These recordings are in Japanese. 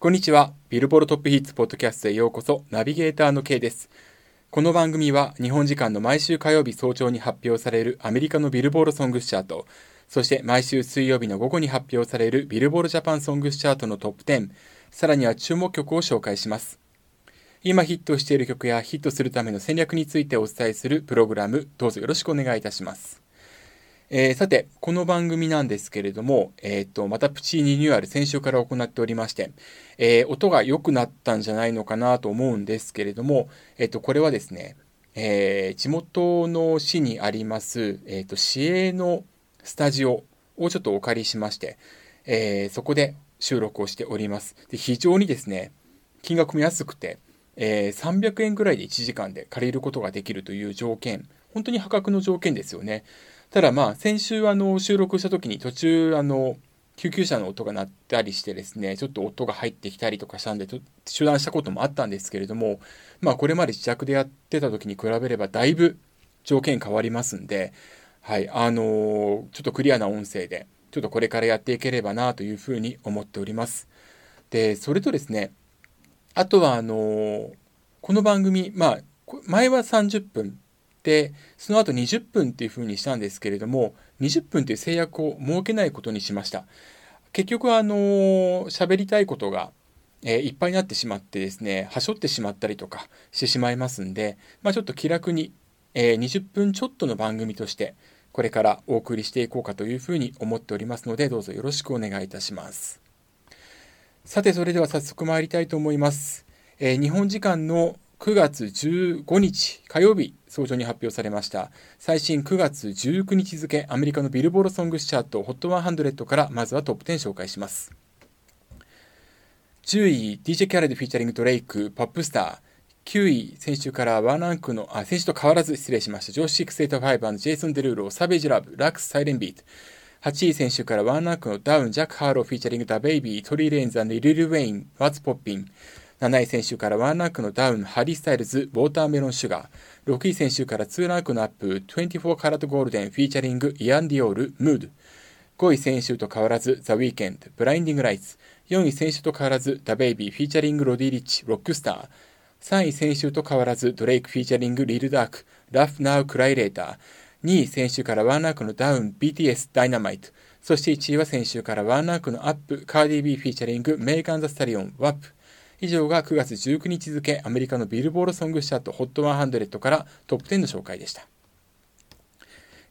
こんにちは。ビルボロトップヒッツポッドキャストへようこそ、ナビゲーターの K です。この番組は日本時間の毎週火曜日早朝に発表されるアメリカのビルボールソングスチャート、そして毎週水曜日の午後に発表されるビルボールジャパンソングスチャートのトップ10、さらには注目曲を紹介します。今ヒットしている曲やヒットするための戦略についてお伝えするプログラム、どうぞよろしくお願いいたします。えー、さて、この番組なんですけれども、えっ、ー、と、またプチリニューアル先週から行っておりまして、えー、音が良くなったんじゃないのかなと思うんですけれども、えっ、と、これはですね、え地元の市にあります、えっ、と、市営のスタジオをちょっとお借りしまして、えそこで収録をしております。で非常にですね、金額も安くて、え300円ぐらいで1時間で借りることができるという条件、本当に破格の条件ですよね。ただまあ、先週あの収録した時に途中あの、救急車の音が鳴ったりしてですね、ちょっと音が入ってきたりとかしたんで、中断したこともあったんですけれども、まあこれまで自宅でやってた時に比べればだいぶ条件変わりますんで、はい、あのー、ちょっとクリアな音声で、ちょっとこれからやっていければなというふうに思っております。で、それとですね、あとはあのー、この番組、まあ、前は30分で、その後20分っていう風にしたんですけれども、20分という制約を設けないことにしました。結局、あの喋りたいことが、えー、いっぱいになってしまってですね、はしょってしまったりとかしてしまいますんで、まあ、ちょっと気楽に、えー、20分ちょっとの番組として、これからお送りしていこうかというふうに思っておりますので、どうぞよろしくお願いいたします。さて、それでは早速参りたいと思います。えー、日本時間の9月15日火曜日早朝に発表されました。最新9月19日付アメリカのビルボードソングスチャート HOT100 からまずはトップ10紹介します。10位 DJ Khaled featuring Drake POPSTAR。9位先週からワンランクのあ先週と変わらず失礼しました。 Jawsh 685 Jason Derulo Savage Love Laxed Siren Beat。8位先週からワンランクのダウン、 Jack Harlow featuring DaBaby、Tory Lanez Lil Wayne、WHATS POPPIN。7位先週から1ランクのダウン、 Harry Styles、Watermelon Sugar。6位先週から2ランクのアップ、24kGoldn、featuring、iann dior、Mood。5位先週と変わらず、 The Weeknd、Blinding Lights。4位先週と変わらず、 DaBaby、featuring、Roddy Ricch、ROCKSTAR。3位先週と変わらず、 Drake、featuring、Lil Durk、Laugh Now Cry Later。2位先週から1ランクのダウン、BTS、 Dynamite。そして1位は先週から1ランクのアップ、 Cardi B featuring、Megan Thee Stallion、WAP。以上が9月19日付アメリカのビルボードソングチャート HOT100 からトップ10の紹介でした。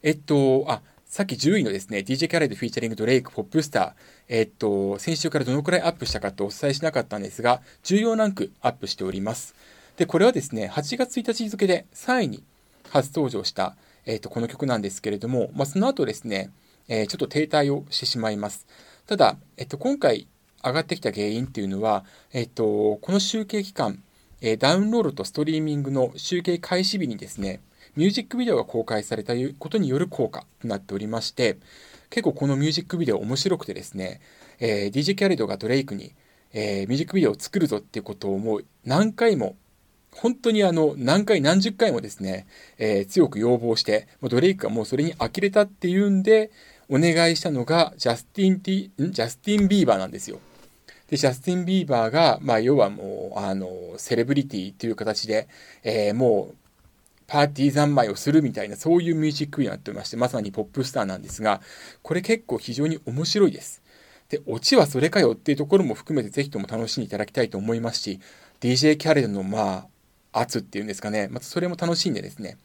えっと、あ、さっき10位のですね、DJ Khaled featuring Drake POPSTAR、えっと、先週からどのくらいアップしたかとお伝えしなかったんですが、14ランクアップしております。で、これはですね、8月1日付で3位に初登場した、えっと、この曲なんですけれども、まあ、その後ですね、えー、ちょっと停滞をしてしまいます。ただ、えっと、今回上がってきた原因っていうのは、えっと、この集計期間、えダウンロードとストリーミングの集計開始日にですね、ミュージックビデオが公開されたことによる効果となっておりまして、結構このミュージックビデオ面白くてですね、えー、DJ キャレドがドレイクに、えー、ミュージックビデオを作るぞっていうことをもう何回も、本当にあの、何回何十回もですね、えー、強く要望して、もうドレイクがもうそれに呆れたっていうんで、お願いしたのが、ジャスティンティ、ジャスティン・ビーバーなんですよ。で、ジャスティン・ビーバーが、まあ、要はもう、あの、セレブリティという形で、えー、もう、パーティー三昧をするみたいな、そういうミュージックになってまして、まさにポップスターなんですが、これ結構非常に面白いです。で、オチはそれかよっていうところも含めてぜひとも楽しんでいただきたいと思いますし、DJ Khaled のまあ、圧っていうんですかね、またそれも楽しんでですね、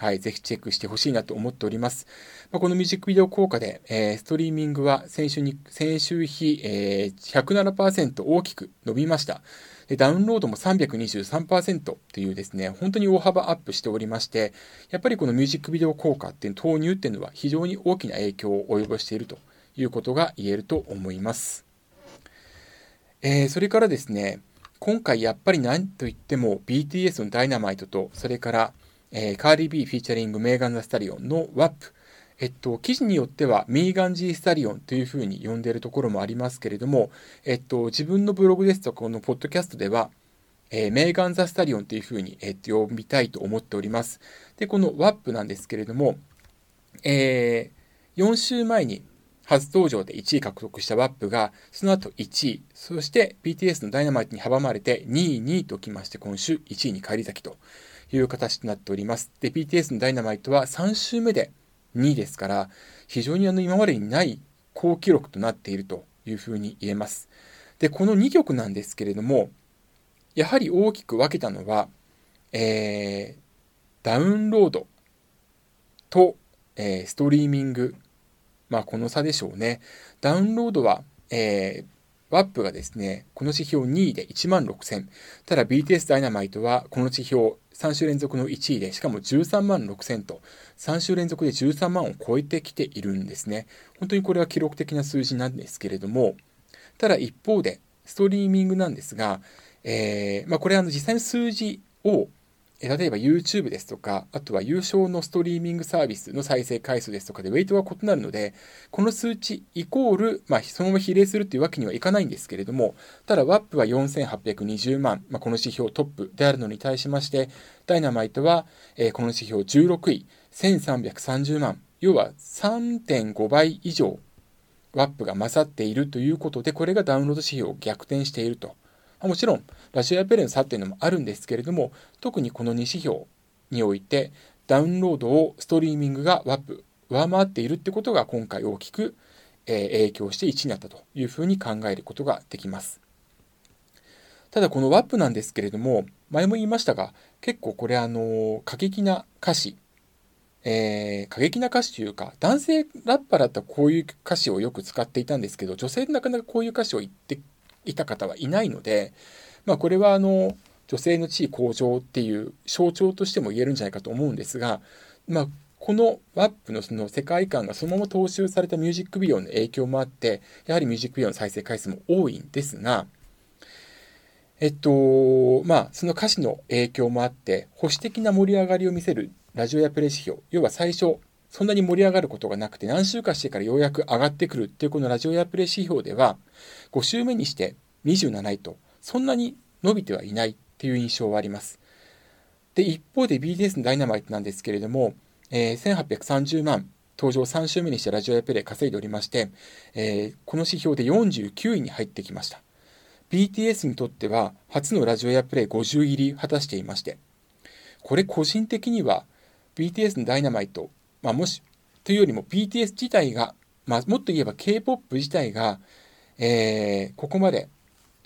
はい、ぜひチェックしてほしいなと思っております。まあ、このミュージックビデオ効果で、えー、ストリーミングは先週に、先週比、えー、107%大きく伸びました。でダウンロードも323%というですね、本当に大幅アップしておりまして、やっぱりこのミュージックビデオ効果っていう投入っていうのは非常に大きな影響を及ぼしているということが言えると思います。えー、それからですね、今回やっぱり何と言っても BTS のダイナマイトと、それからえー、 Cardi B featuring Megan Thee Stallion の WAP。えっと、記事によってはミーガン・ジー・スタリオンというふうに呼んでいるところもありますけれども、えっと、自分のブログですとか、このポッドキャストでは、えー、メーガン・ザ・スタリオンというふうに、えっと、呼びたいと思っております。で、この WAP なんですけれども、えー、4週前に初登場で1位獲得した WAP が、その後1位、そして BTS のダイナマイトに阻まれて2位、2位ときまして、今週1位に返り咲きという形となっております。で、BTS のダイナマイトは3週目で2位ですから、非常にあの今までにない好記録となっているというふうに言えます。で、この2曲なんですけれども、やはり大きく分けたのは、えー、ダウンロードと、えー、ストリーミング、まあこの差でしょうね。ダウンロードは、えー、ワップがですね、この指標2位で1万6000。ただ BTS ダイナマイトはこの指標3週連続の1位で、しかも13万6000と、3週連続で13万を超えてきているんですね。本当にこれは記録的な数字なんですけれども、ただ一方で、ストリーミングなんですが、えー、まあ、これあの実際の数字を例えば YouTube ですとか、あとは優勝のストリーミングサービスの再生回数ですとかでウェイトが異なるので、この数値イコール、まあ、そのまま比例するというわけにはいかないんですけれども、ただ WAP は4820万、まあ、この指標トップであるのに対しまして、ダイナマイトは、えー、この指標16位、1330万、要は3.5倍以上 WAP が勝っているということで、これがダウンロード指標を逆転していると。もちろん、ラジオやペレの差っていうのもあるんですけれども、特にこの2指標において、ダウンロードをストリーミングが WAP 上回っているってことが今回大きく、え影響して1になったというふうに考えることができます。ただこの WAP なんですけれども、前も言いましたが、結構これあの、過激な歌詞、えー、過激な歌詞というか、男性ラッパーだったらこういう歌詞をよく使っていたんですけど、女性なかなかこういう歌詞を言っていた方はいないので、まあ、これはあの女性の地位向上っていう象徴としても言えるんじゃないかと思うんですが、まあ、この WAP のその世界観がそのまま踏襲されたミュージックビデオの影響もあって、やはりミュージックビデオの再生回数も多いんですが、えっと、まあ、その歌詞の影響もあって、保守的な盛り上がりを見せるラジオやプレイ指標、要は最初、そんなに盛り上がることがなくて何週間してからようやく上がってくるっていうこのラジオやプレイ指標では5週目にして27位とそんなに伸びてはいないっていう印象はあります。で、一方で BTS のダイナマイトなんですけれども、えー、1830万登場3週目にしてラジオやプレイ稼いでおりまして、えー、この指標で49位に入ってきました。BTS にとっては初のラジオやプレイ50入り果たしていまして、これ個人的には BTS のダイナマイトまあ、もし、というよりも BTS 自体が、まあ、もっと言えば K-POP 自体が、えー、ここまで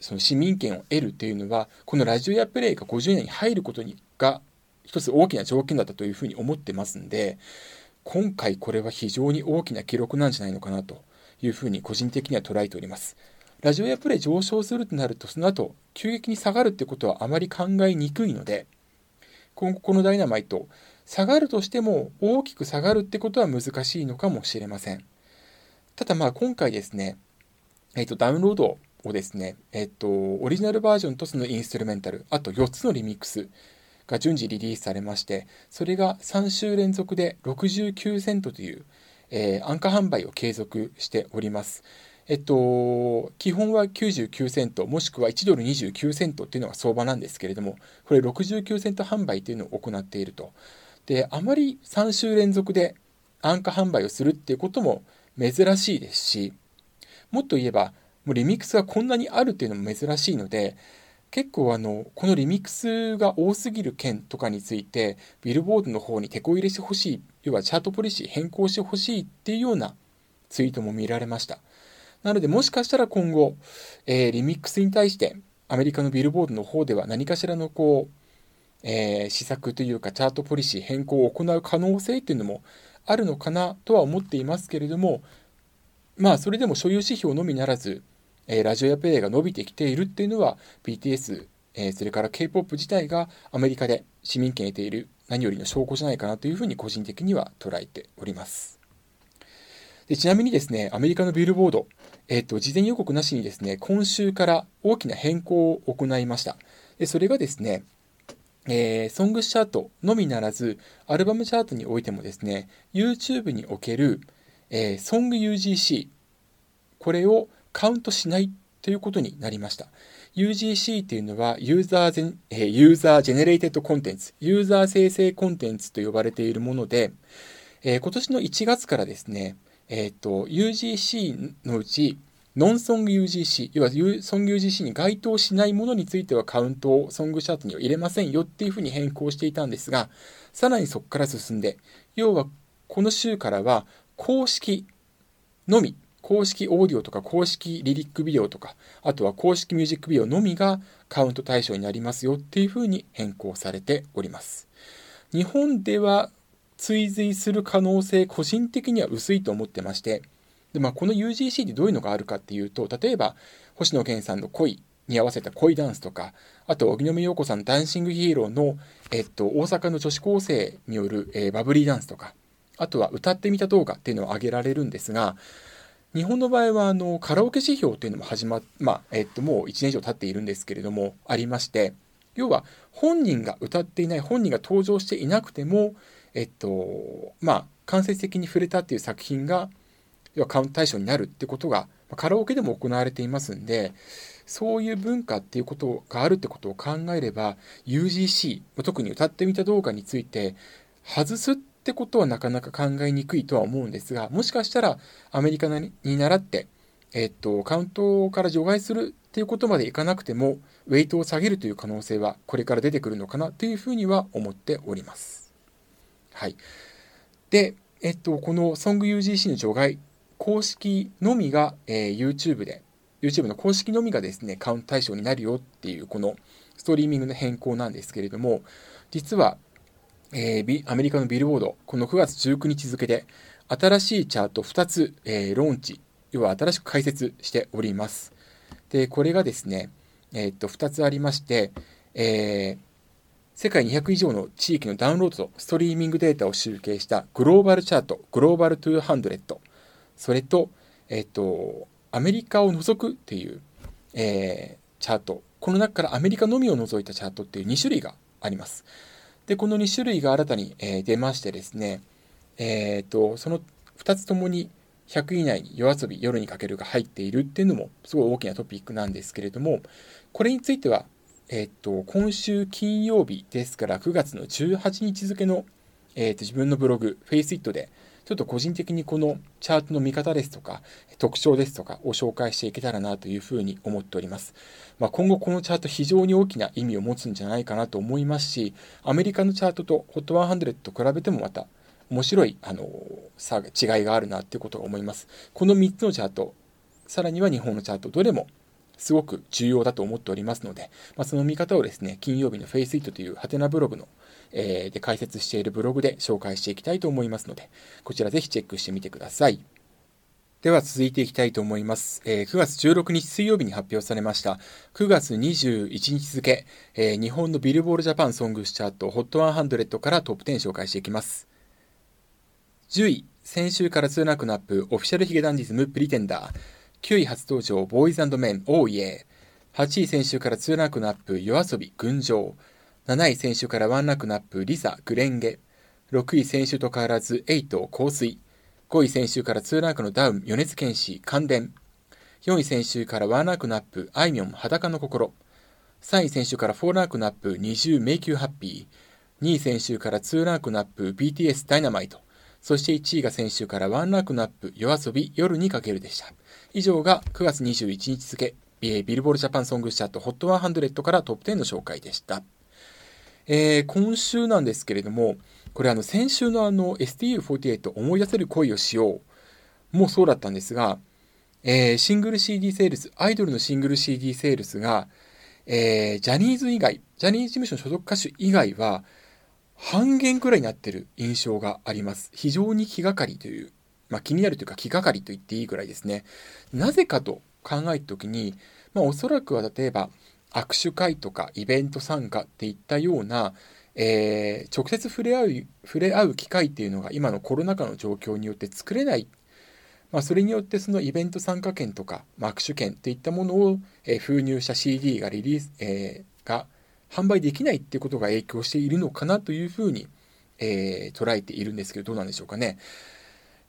その市民権を得るというのは、このラジオやプレイが50年に入ることにが一つ大きな条件だったというふうに思ってますんで、今回これは非常に大きな記録なんじゃないのかなというふうに個人的には捉えております。ラジオやプレイ上昇するとなると、その後、急激に下がるってことはあまり考えにくいので、今後このダイナマイト、下がるとしても大きく下がるってことは難しいのかもしれません。ただまあ今回ですね、えっ、と、ダウンロードをですね、えっ、と、オリジナルバージョンとそのインストゥルメンタル、あと4つのリミックスが順次リリースされまして、それが3週連続で69セントという、えー、安価販売を継続しております。えっと、基本は99セント、もしくは1ドル29セントっていうのが相場なんですけれども、これ69セント販売というのを行っていると。で、あまり3週連続で安価販売をするっていうことも珍しいですし、もっと言えば、もうリミックスがこんなにあるっていうのも珍しいので、結構あの、このリミックスが多すぎる件とかについて、ビルボードの方に手こ入れしてほしい、要はチャートポリシー変更してほしいっていうようなツイートも見られました。なので、もしかしたら今後、えー、リミックスに対して、アメリカのビルボードの方では何かしらのこう、えー、施策というかチャートポリシー変更を行う可能性っていうのもあるのかなとは思っていますけれども、まあそれでも所有指標のみならず、えー、ラジオやプレイが伸びてきているっていうのは BTS、えー、それから K-POP 自体がアメリカで市民権を得ている何よりの証拠じゃないかなというふうに個人的には捉えております。でちなみにですね、アメリカのビルボード、えっ、と、事前予告なしにですね、今週から大きな変更を行いました。でそれがですね、えー、ソングチャートのみならず、アルバムチャートにおいてもですね、YouTube における、えー、ソング UGC、これをカウントしないということになりました。UGC というのはユーザーゼン、えー、ユーザージェネレイテッドコンテンツ、ユーザー生成コンテンツと呼ばれているもので、えー、今年の1月からですね、えっ、ー、と、UGC のうち、ノンソング UGC、要はソング UGC に該当しないものについてはカウントをソングチャートには入れませんよっていうふうに変更していたんですが、さらにそこから進んで、要はこの週からは公式のみ、公式オーディオとか公式リリックビデオとか、あとは公式ミュージックビデオのみがカウント対象になりますよっていうふうに変更されております。日本では追随する可能性、個人的には薄いと思ってまして、で、まあ、この UGC ってどういうのがあるかっていうと、例えば、星野源さんの恋に合わせた恋ダンスとか、あと、荻野目洋子さんのダンシングヒーローの、えっと、大阪の女子高生による、えー、バブリーダンスとか、あとは歌ってみた動画っていうのを挙げられるんですが、日本の場合は、あの、カラオケ指標っていうのも始まっ、まあ、えっと、もう1年以上経っているんですけれども、ありまして、要は、本人が歌っていない、本人が登場していなくても、えっと、まあ、間接的に触れたっていう作品が、要はカウント対象になるってことが、カラオケでも行われていますんで、そういう文化っていうことがあるってことを考えれば、UGC、特に歌ってみた動画について、外すってことはなかなか考えにくいとは思うんですが、もしかしたらアメリカに倣って、えっと、カウントから除外するっていうことまでいかなくても、ウェイトを下げるという可能性はこれから出てくるのかなというふうには思っております。はい。で、えっと、この SongUGC の除外公式のみが、えー、YouTube で、YouTube の公式のみがですね、カウント対象になるよっていう、このストリーミングの変更なんですけれども、実は、えー、アメリカのビルボード、この9月19日付で、新しいチャート2つ、えー、ローンチ、要は新しく開設しております。で、これがですね、えー、っと、2つありまして、えー、世界200以上の地域のダウンロードとストリーミングデータを集計したグローバルチャート、グローバル200。それと、えっと、アメリカを除くっていう、えー、チャート。この中からアメリカのみを除いたチャートっていう2種類があります。で、この2種類が新たに、えー、出ましてですね、えっ、と、その2つともに100以内に夜遊び、夜にかけるが入っているっていうのもすごい大きなトピックなんですけれども、これについては、えっ、と、今週金曜日ですから9月の18日付の、えっ、と、自分のブログ、FaceIt で、ちょっと個人的にこのチャートの見方ですとか、特徴ですとかを紹介していけたらなというふうに思っております。まあ、今後このチャート非常に大きな意味を持つんじゃないかなと思いますし、アメリカのチャートと HOT100 と比べてもまた面白い、あの、差違いがあるなっていうことが思います。この3つのチャート、さらには日本のチャート、どれもすごく重要だと思っておりますので、まあ、その見方をですね、金曜日の FaceIt というハテナブログのえー、で解説しているブログで紹介していきたいと思いますので、こちらぜひチェックしてみてください。では続いていきたいと思います。えー、9月16日水曜日に発表されました。9月21日付、えー、日本のビルボールジャパンソングスチャート HOT100 からトップ10紹介していきます。10位、先週から2ランクのアップ、 Official髭男dism Pretender。9位初登場、 BOYS AND MEN、Oh Yeah。8位先週から2ランクのアップ、 YOASOBI、群青。7位先週からワンランクアップ、 LiSA、紅蓮華。6位先週と変わらず、瑛人、香水。5位先週から2ランクのダウン、米津玄師、感電。4位先週からワンランクアップ、あいみょん、裸の心。3位先週から4ランクアップ、 NiziU、Make you happy。2位先週から2ランクアップ、BTS、 Dynamite。そして1位が先週からワンランクアップ、 YOASOBI、夜に駆けるでした。以上が9月21日付、ビルボードジャパンソングチャート HOT100 からトップ10の紹介でした。えー、今週なんですけれども、これあの先週のあの STU48 思い出せる恋をしようもそうだったんですが、えー、シングル CD セールス、アイドルのシングル CD セールスが、えー、ジャニーズ以外、ジャニーズ事務所の所属歌手以外は半減くらいになってる印象があります。非常に気がかりという、まあ、気になるというか気がかりと言っていいくらいですね。なぜかと考えたときに、まあ、おそらくは例えば、握手会とかイベント参加っていったような、えー、直接触れ合う触れ合う機会っていうのが今のコロナ禍の状況によって作れない、まあ、それによってそのイベント参加券とか、まあ、握手券といったものを、えー、封入した CD がリリース、えー、が販売できないっていうことが影響しているのかなというふうに、えー、捉えているんですけどどうなんでしょうかね。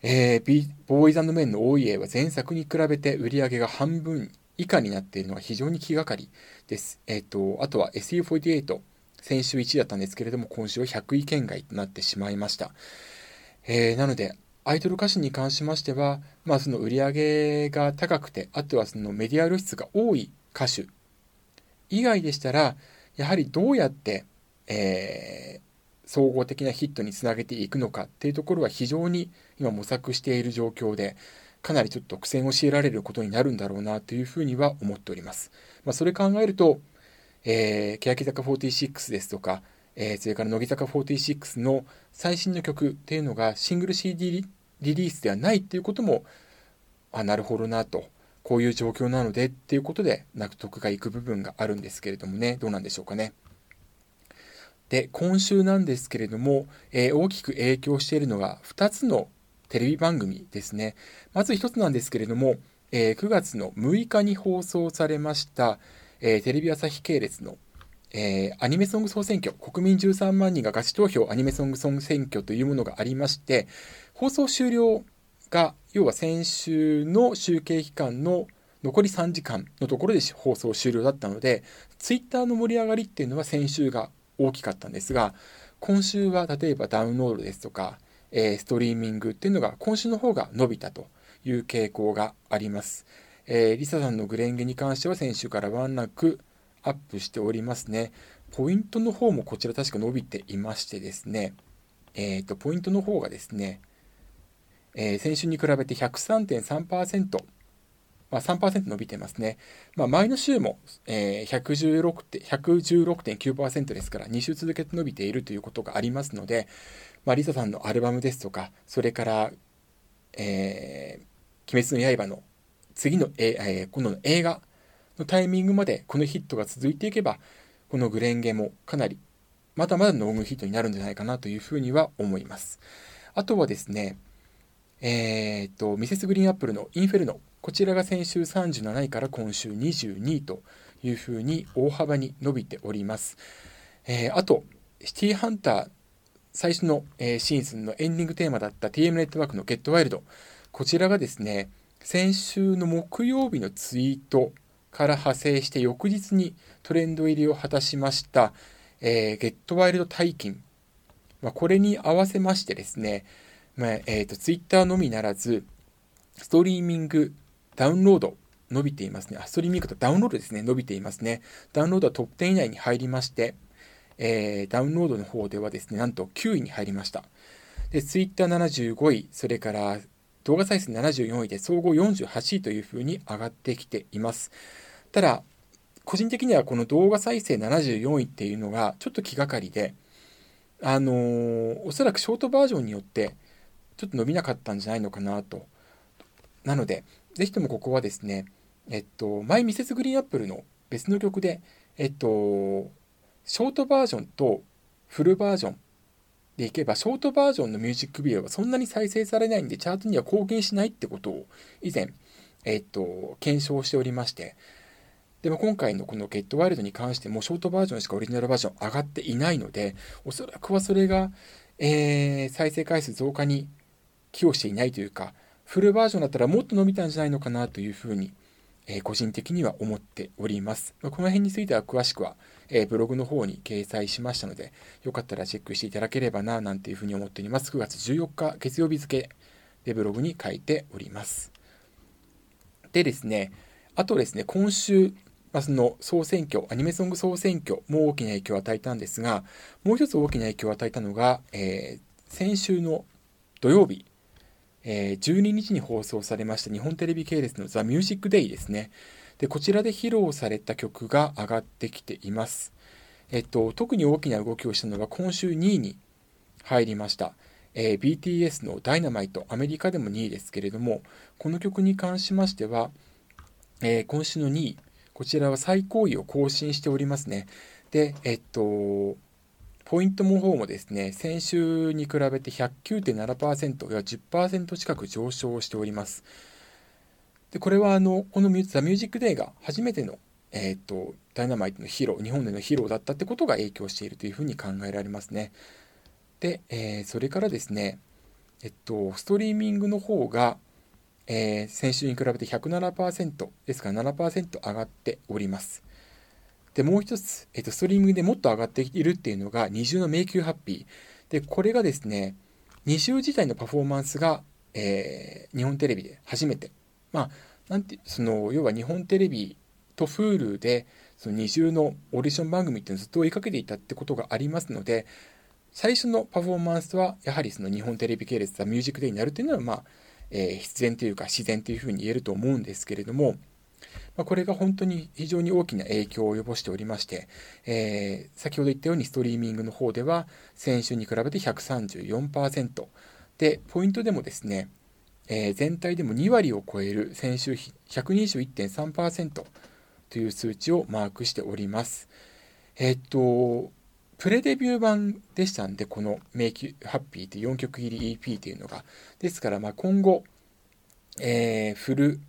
えー、ボーイズメンの OEA は前作に比べて売り上げが半分以下になっているのは非常に気がかりです。えっ、ー、と、あとは SU48、先週1位だったんですけれども、今週は100位圏外となってしまいました。えー、なので、アイドル歌手に関しましては、まあ、その売り上げが高くて、あとはそのメディア露出が多い歌手以外でしたら、やはりどうやって、えー、総合的なヒットにつなげていくのかっていうところは非常に今模索している状況で、かなりちょっと苦戦を強いられることになるんだろうなというふうには思っております。まあ、それ考えると、えー、欅坂46ですとか、えー、それから乃木坂46の最新の曲っていうのがシングル CD リリースではないっていうことも、あ、なるほどなと、こういう状況なのでっていうことで納得がいく部分があるんですけれどもね、どうなんでしょうかね。で、今週なんですけれども、えー、大きく影響しているのが2つのテレビ番組ですね。まず1つなんですけれども、えー、9月の6日に放送されました、えー、テレビ朝日系列のえ、アニメソング総選挙、国民13万人がガチ投票アニメソング総選挙というものがありまして、放送終了が、要は先週の集計期間の残り3時間のところで放送終了だったので、ツイッターの盛り上がりっていうのは先週が大きかったんですが、今週は例えばダウンロードですとか、え、ストリーミングっていうのが今週の方が伸びたという傾向があります。えー、リサさんのグレンゲに関しては先週からワンランクアップしておりますね。ポイントの方もこちら確か伸びていましてですね、えっ、ー、と、ポイントの方がですね、えー、先週に比べて103.3%、まあ、3%伸びてますね。まあ、前の週も、えー、116.9%ですから、2週続けて伸びているということがありますので、まあ、リサさんのアルバムですとか、それから、えー、鬼滅の刃の次の、えー、今度の映画のタイミングまでこのヒットが続いていけば、このグレンゲもかなりまだまだロングヒットになるんじゃないかなというふうには思います。あとはですね、えー、っと、ミセスグリーンアップルのインフェルノ。こちらが先週37位から今週22位というふうに大幅に伸びております。えー、あと、シティハンター最初の、えー、シーズンのエンディングテーマだった TM ネットワークのゲットワイルド。こちらがですね、先週の木曜日のツイートから派生して翌日にトレンド入りを果たしました、えー、ゲットワイルド大金。まあ、これに合わせましてですね、まあ、え、ー、と、ツイッターのみならず、ストリーミング、ダウンロード、伸びていますね。あ、ストリーミングとダウンロードですね。伸びていますね。ダウンロードはトップ10以内に入りまして、えー、ダウンロードの方ではですね、なんと9位に入りました。で、ツイッター75位、それから動画再生74位で総合48位というふうに上がってきています。ただ、個人的にはこの動画再生74位っていうのがちょっと気がかりで、あのー、おそらくショートバージョンによってちょっと伸びなかったんじゃないのかなと。なので、ぜひともここはですね、えっと、マイ・ミセスグリーンアップルの別の曲で、えっと、ショートバージョンとフルバージョンでいけば、ショートバージョンのミュージックビデオはそんなに再生されないんで、チャートには貢献しないってことを以前、えっと、検証しておりまして、でも今回のこのゲットワイルドに関してもショートバージョンしかオリジナルバージョン上がっていないので、おそらくはそれが、えー、再生回数増加に寄与していないというか、フルバージョンだったらもっと伸びたんじゃないのかなというふうに、えー、個人的には思っております。まあ、この辺については詳しくは、えー、ブログの方に掲載しましたので、よかったらチェックしていただければな、なんていうふうに思っております。9月14日月曜日付でブログに書いております。でですね、あとですね、今週、まあ、その総選挙、アニメソング総選挙も大きな影響を与えたんですが、もう一つ大きな影響を与えたのが、えー、先週の土曜日、え、12日に放送されました日本テレビ系列のザ・ミュージック・デイですね。で、こちらで披露された曲が上がってきています。えっと、特に大きな動きをしたのが今週2位に入りました。えー、BTS のダイナマイト、アメリカでも2位ですけれども、この曲に関しましては、えー、今週の2位、こちらは最高位を更新しておりますね。で、えっと、ポイントの方もですね、先週に比べて109.7%や10%近く上昇しております。で、これはあの、このザ・ミュージックデーが初めての、えっと、ダイナマイトのヒーロー、日本でのヒーローだったってことが影響しているというふうに考えられますね。で、えー、それからですね、えっと、ストリーミングの方が、えー、先週に比べて107%ですから7%上がっております。で、もう一つ、えっ、と、ストリーミングでもっと上がっているっていうのが二重の迷宮ハッピー。で、これがですね、二重自体のパフォーマンスがえー、日本テレビで初めて、まあ、なんて、その、要は日本テレビと Hulu で、その二重のオーディション番組っていうのをずっと追いかけていたってことがありますので、最初のパフォーマンスは、やはりその日本テレビ系列ザ・ミュージックデーになるっていうのは、まあ、えー、必然というか自然というふうに言えると思うんですけれども、ま、これが本当に非常に大きな影響を及ぼしておりまして、えー、先ほど言ったようにストリーミングの方では先週に比べて134%でポイントでもですね、えー、全体でも2割を超える先週比121.3%という数値をマークしております。えっとプレデビュー版でしたんで、この Make You Happy という4曲入り EP というのが。ですから、ま今後、えー、フル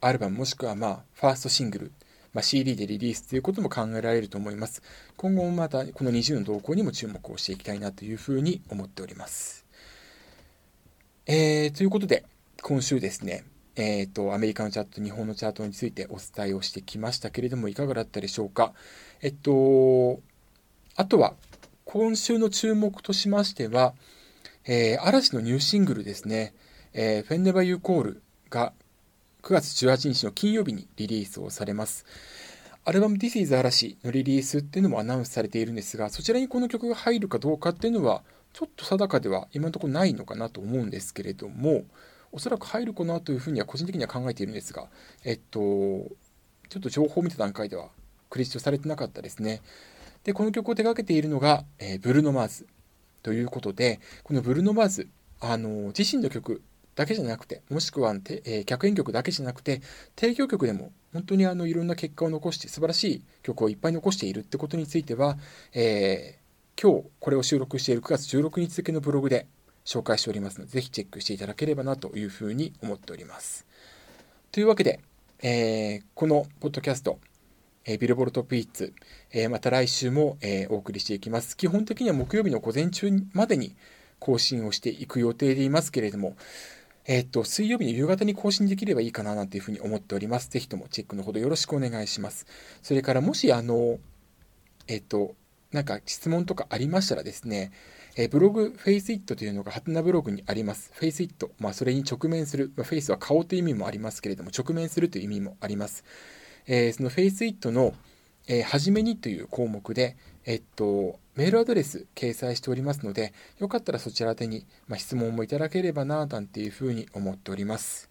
アルバムもしくはまあファーストシングル、まあ、CD でリリースということも考えられると思います。今後もまたこの20の動向にも注目をしていきたいなというふうに思っております。えー、ということで、今週ですね、えっ、ー、と、アメリカのチャート、日本のチャートについてお伝えをしてきましたけれども、いかがだったでしょうか。えっと、あとは、今週の注目としましては、えー、嵐のニューシングルですね、えー、フェンネバユーコールが9月18日の金曜日にリリースをされます。アルバム This is 嵐のリリースっていうのもアナウンスされているんですが、そちらにこの曲が入るかどうかっていうのは、ちょっと定かでは今のところないのかなと思うんですけれども、おそらく入るかなというふうには個人的には考えているんですが、えっと、ちょっと情報を見た段階ではクレジットされてなかったですね。で、この曲を手掛けているのが、えー、ブルーノ・マーズということで、このブルーノ・マーズ、あの自身の曲だけじゃなくて、もしくは、えー、客演曲だけじゃなくて、提供曲でも本当にあのいろんな結果を残して素晴らしい曲をいっぱい残しているってことについては、えー、今日これを収録している9月16日付のブログで紹介しておりますので、ぜひチェックしていただければなというふうに思っております。というわけで、えー、このポッドキャスト、えー、ビルボルトピーツ、えー、また来週も、えお送りしていきます。基本的には木曜日の午前中までに更新をしていく予定でいますけれども、えっ、と、水曜日の夕方に更新できればいいかななんていうふうに思っております。ぜひともチェックのほどよろしくお願いします。それからもし、あの、えっ、と、なんか質問とかありましたらですね、えブログ FaceIt というのがハテナブログにあります。FaceIt、まあ、それに直面する、まあ、Face は顔という意味もありますけれども、直面するという意味もあります。えー、その FaceIt の、えー、初めにという項目で、えっと、メールアドレス掲載しておりますので、よかったらそちら宛に、まあ、質問もいただければな、なんていうふうに思っております。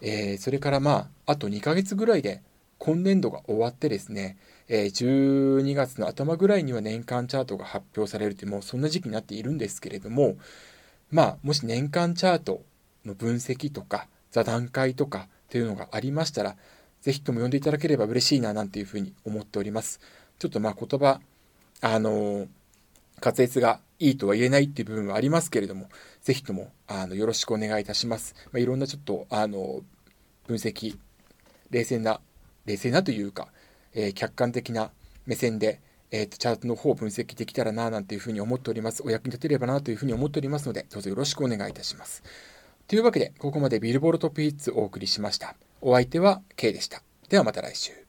えー、それからまあ、あと2ヶ月ぐらいで今年度が終わってですね、えー、12月の頭ぐらいには年間チャートが発表されるという、もうそんな時期になっているんですけれども、まあ、もし年間チャートの分析とか、座談会とかというのがありましたら、ぜひとも読んでいただければ嬉しいな、なんていうふうに思っております。ちょっとまあ言葉、あの滑舌がいいとは言えないっていう部分はありますけれども、ぜひとも、あの、よろしくお願いいたします。まあ、いろんなちょっと、あの、分析、冷静な、冷静なというか、えー、客観的な目線で、えーと、チャートの方を分析できたらな、なんていうふうに思っております。お役に立てればな、というふうに思っておりますので、どうぞよろしくお願いいたします。というわけで、ここまでビルボールトピーツをお送りしました。お相手は K でした。ではまた来週。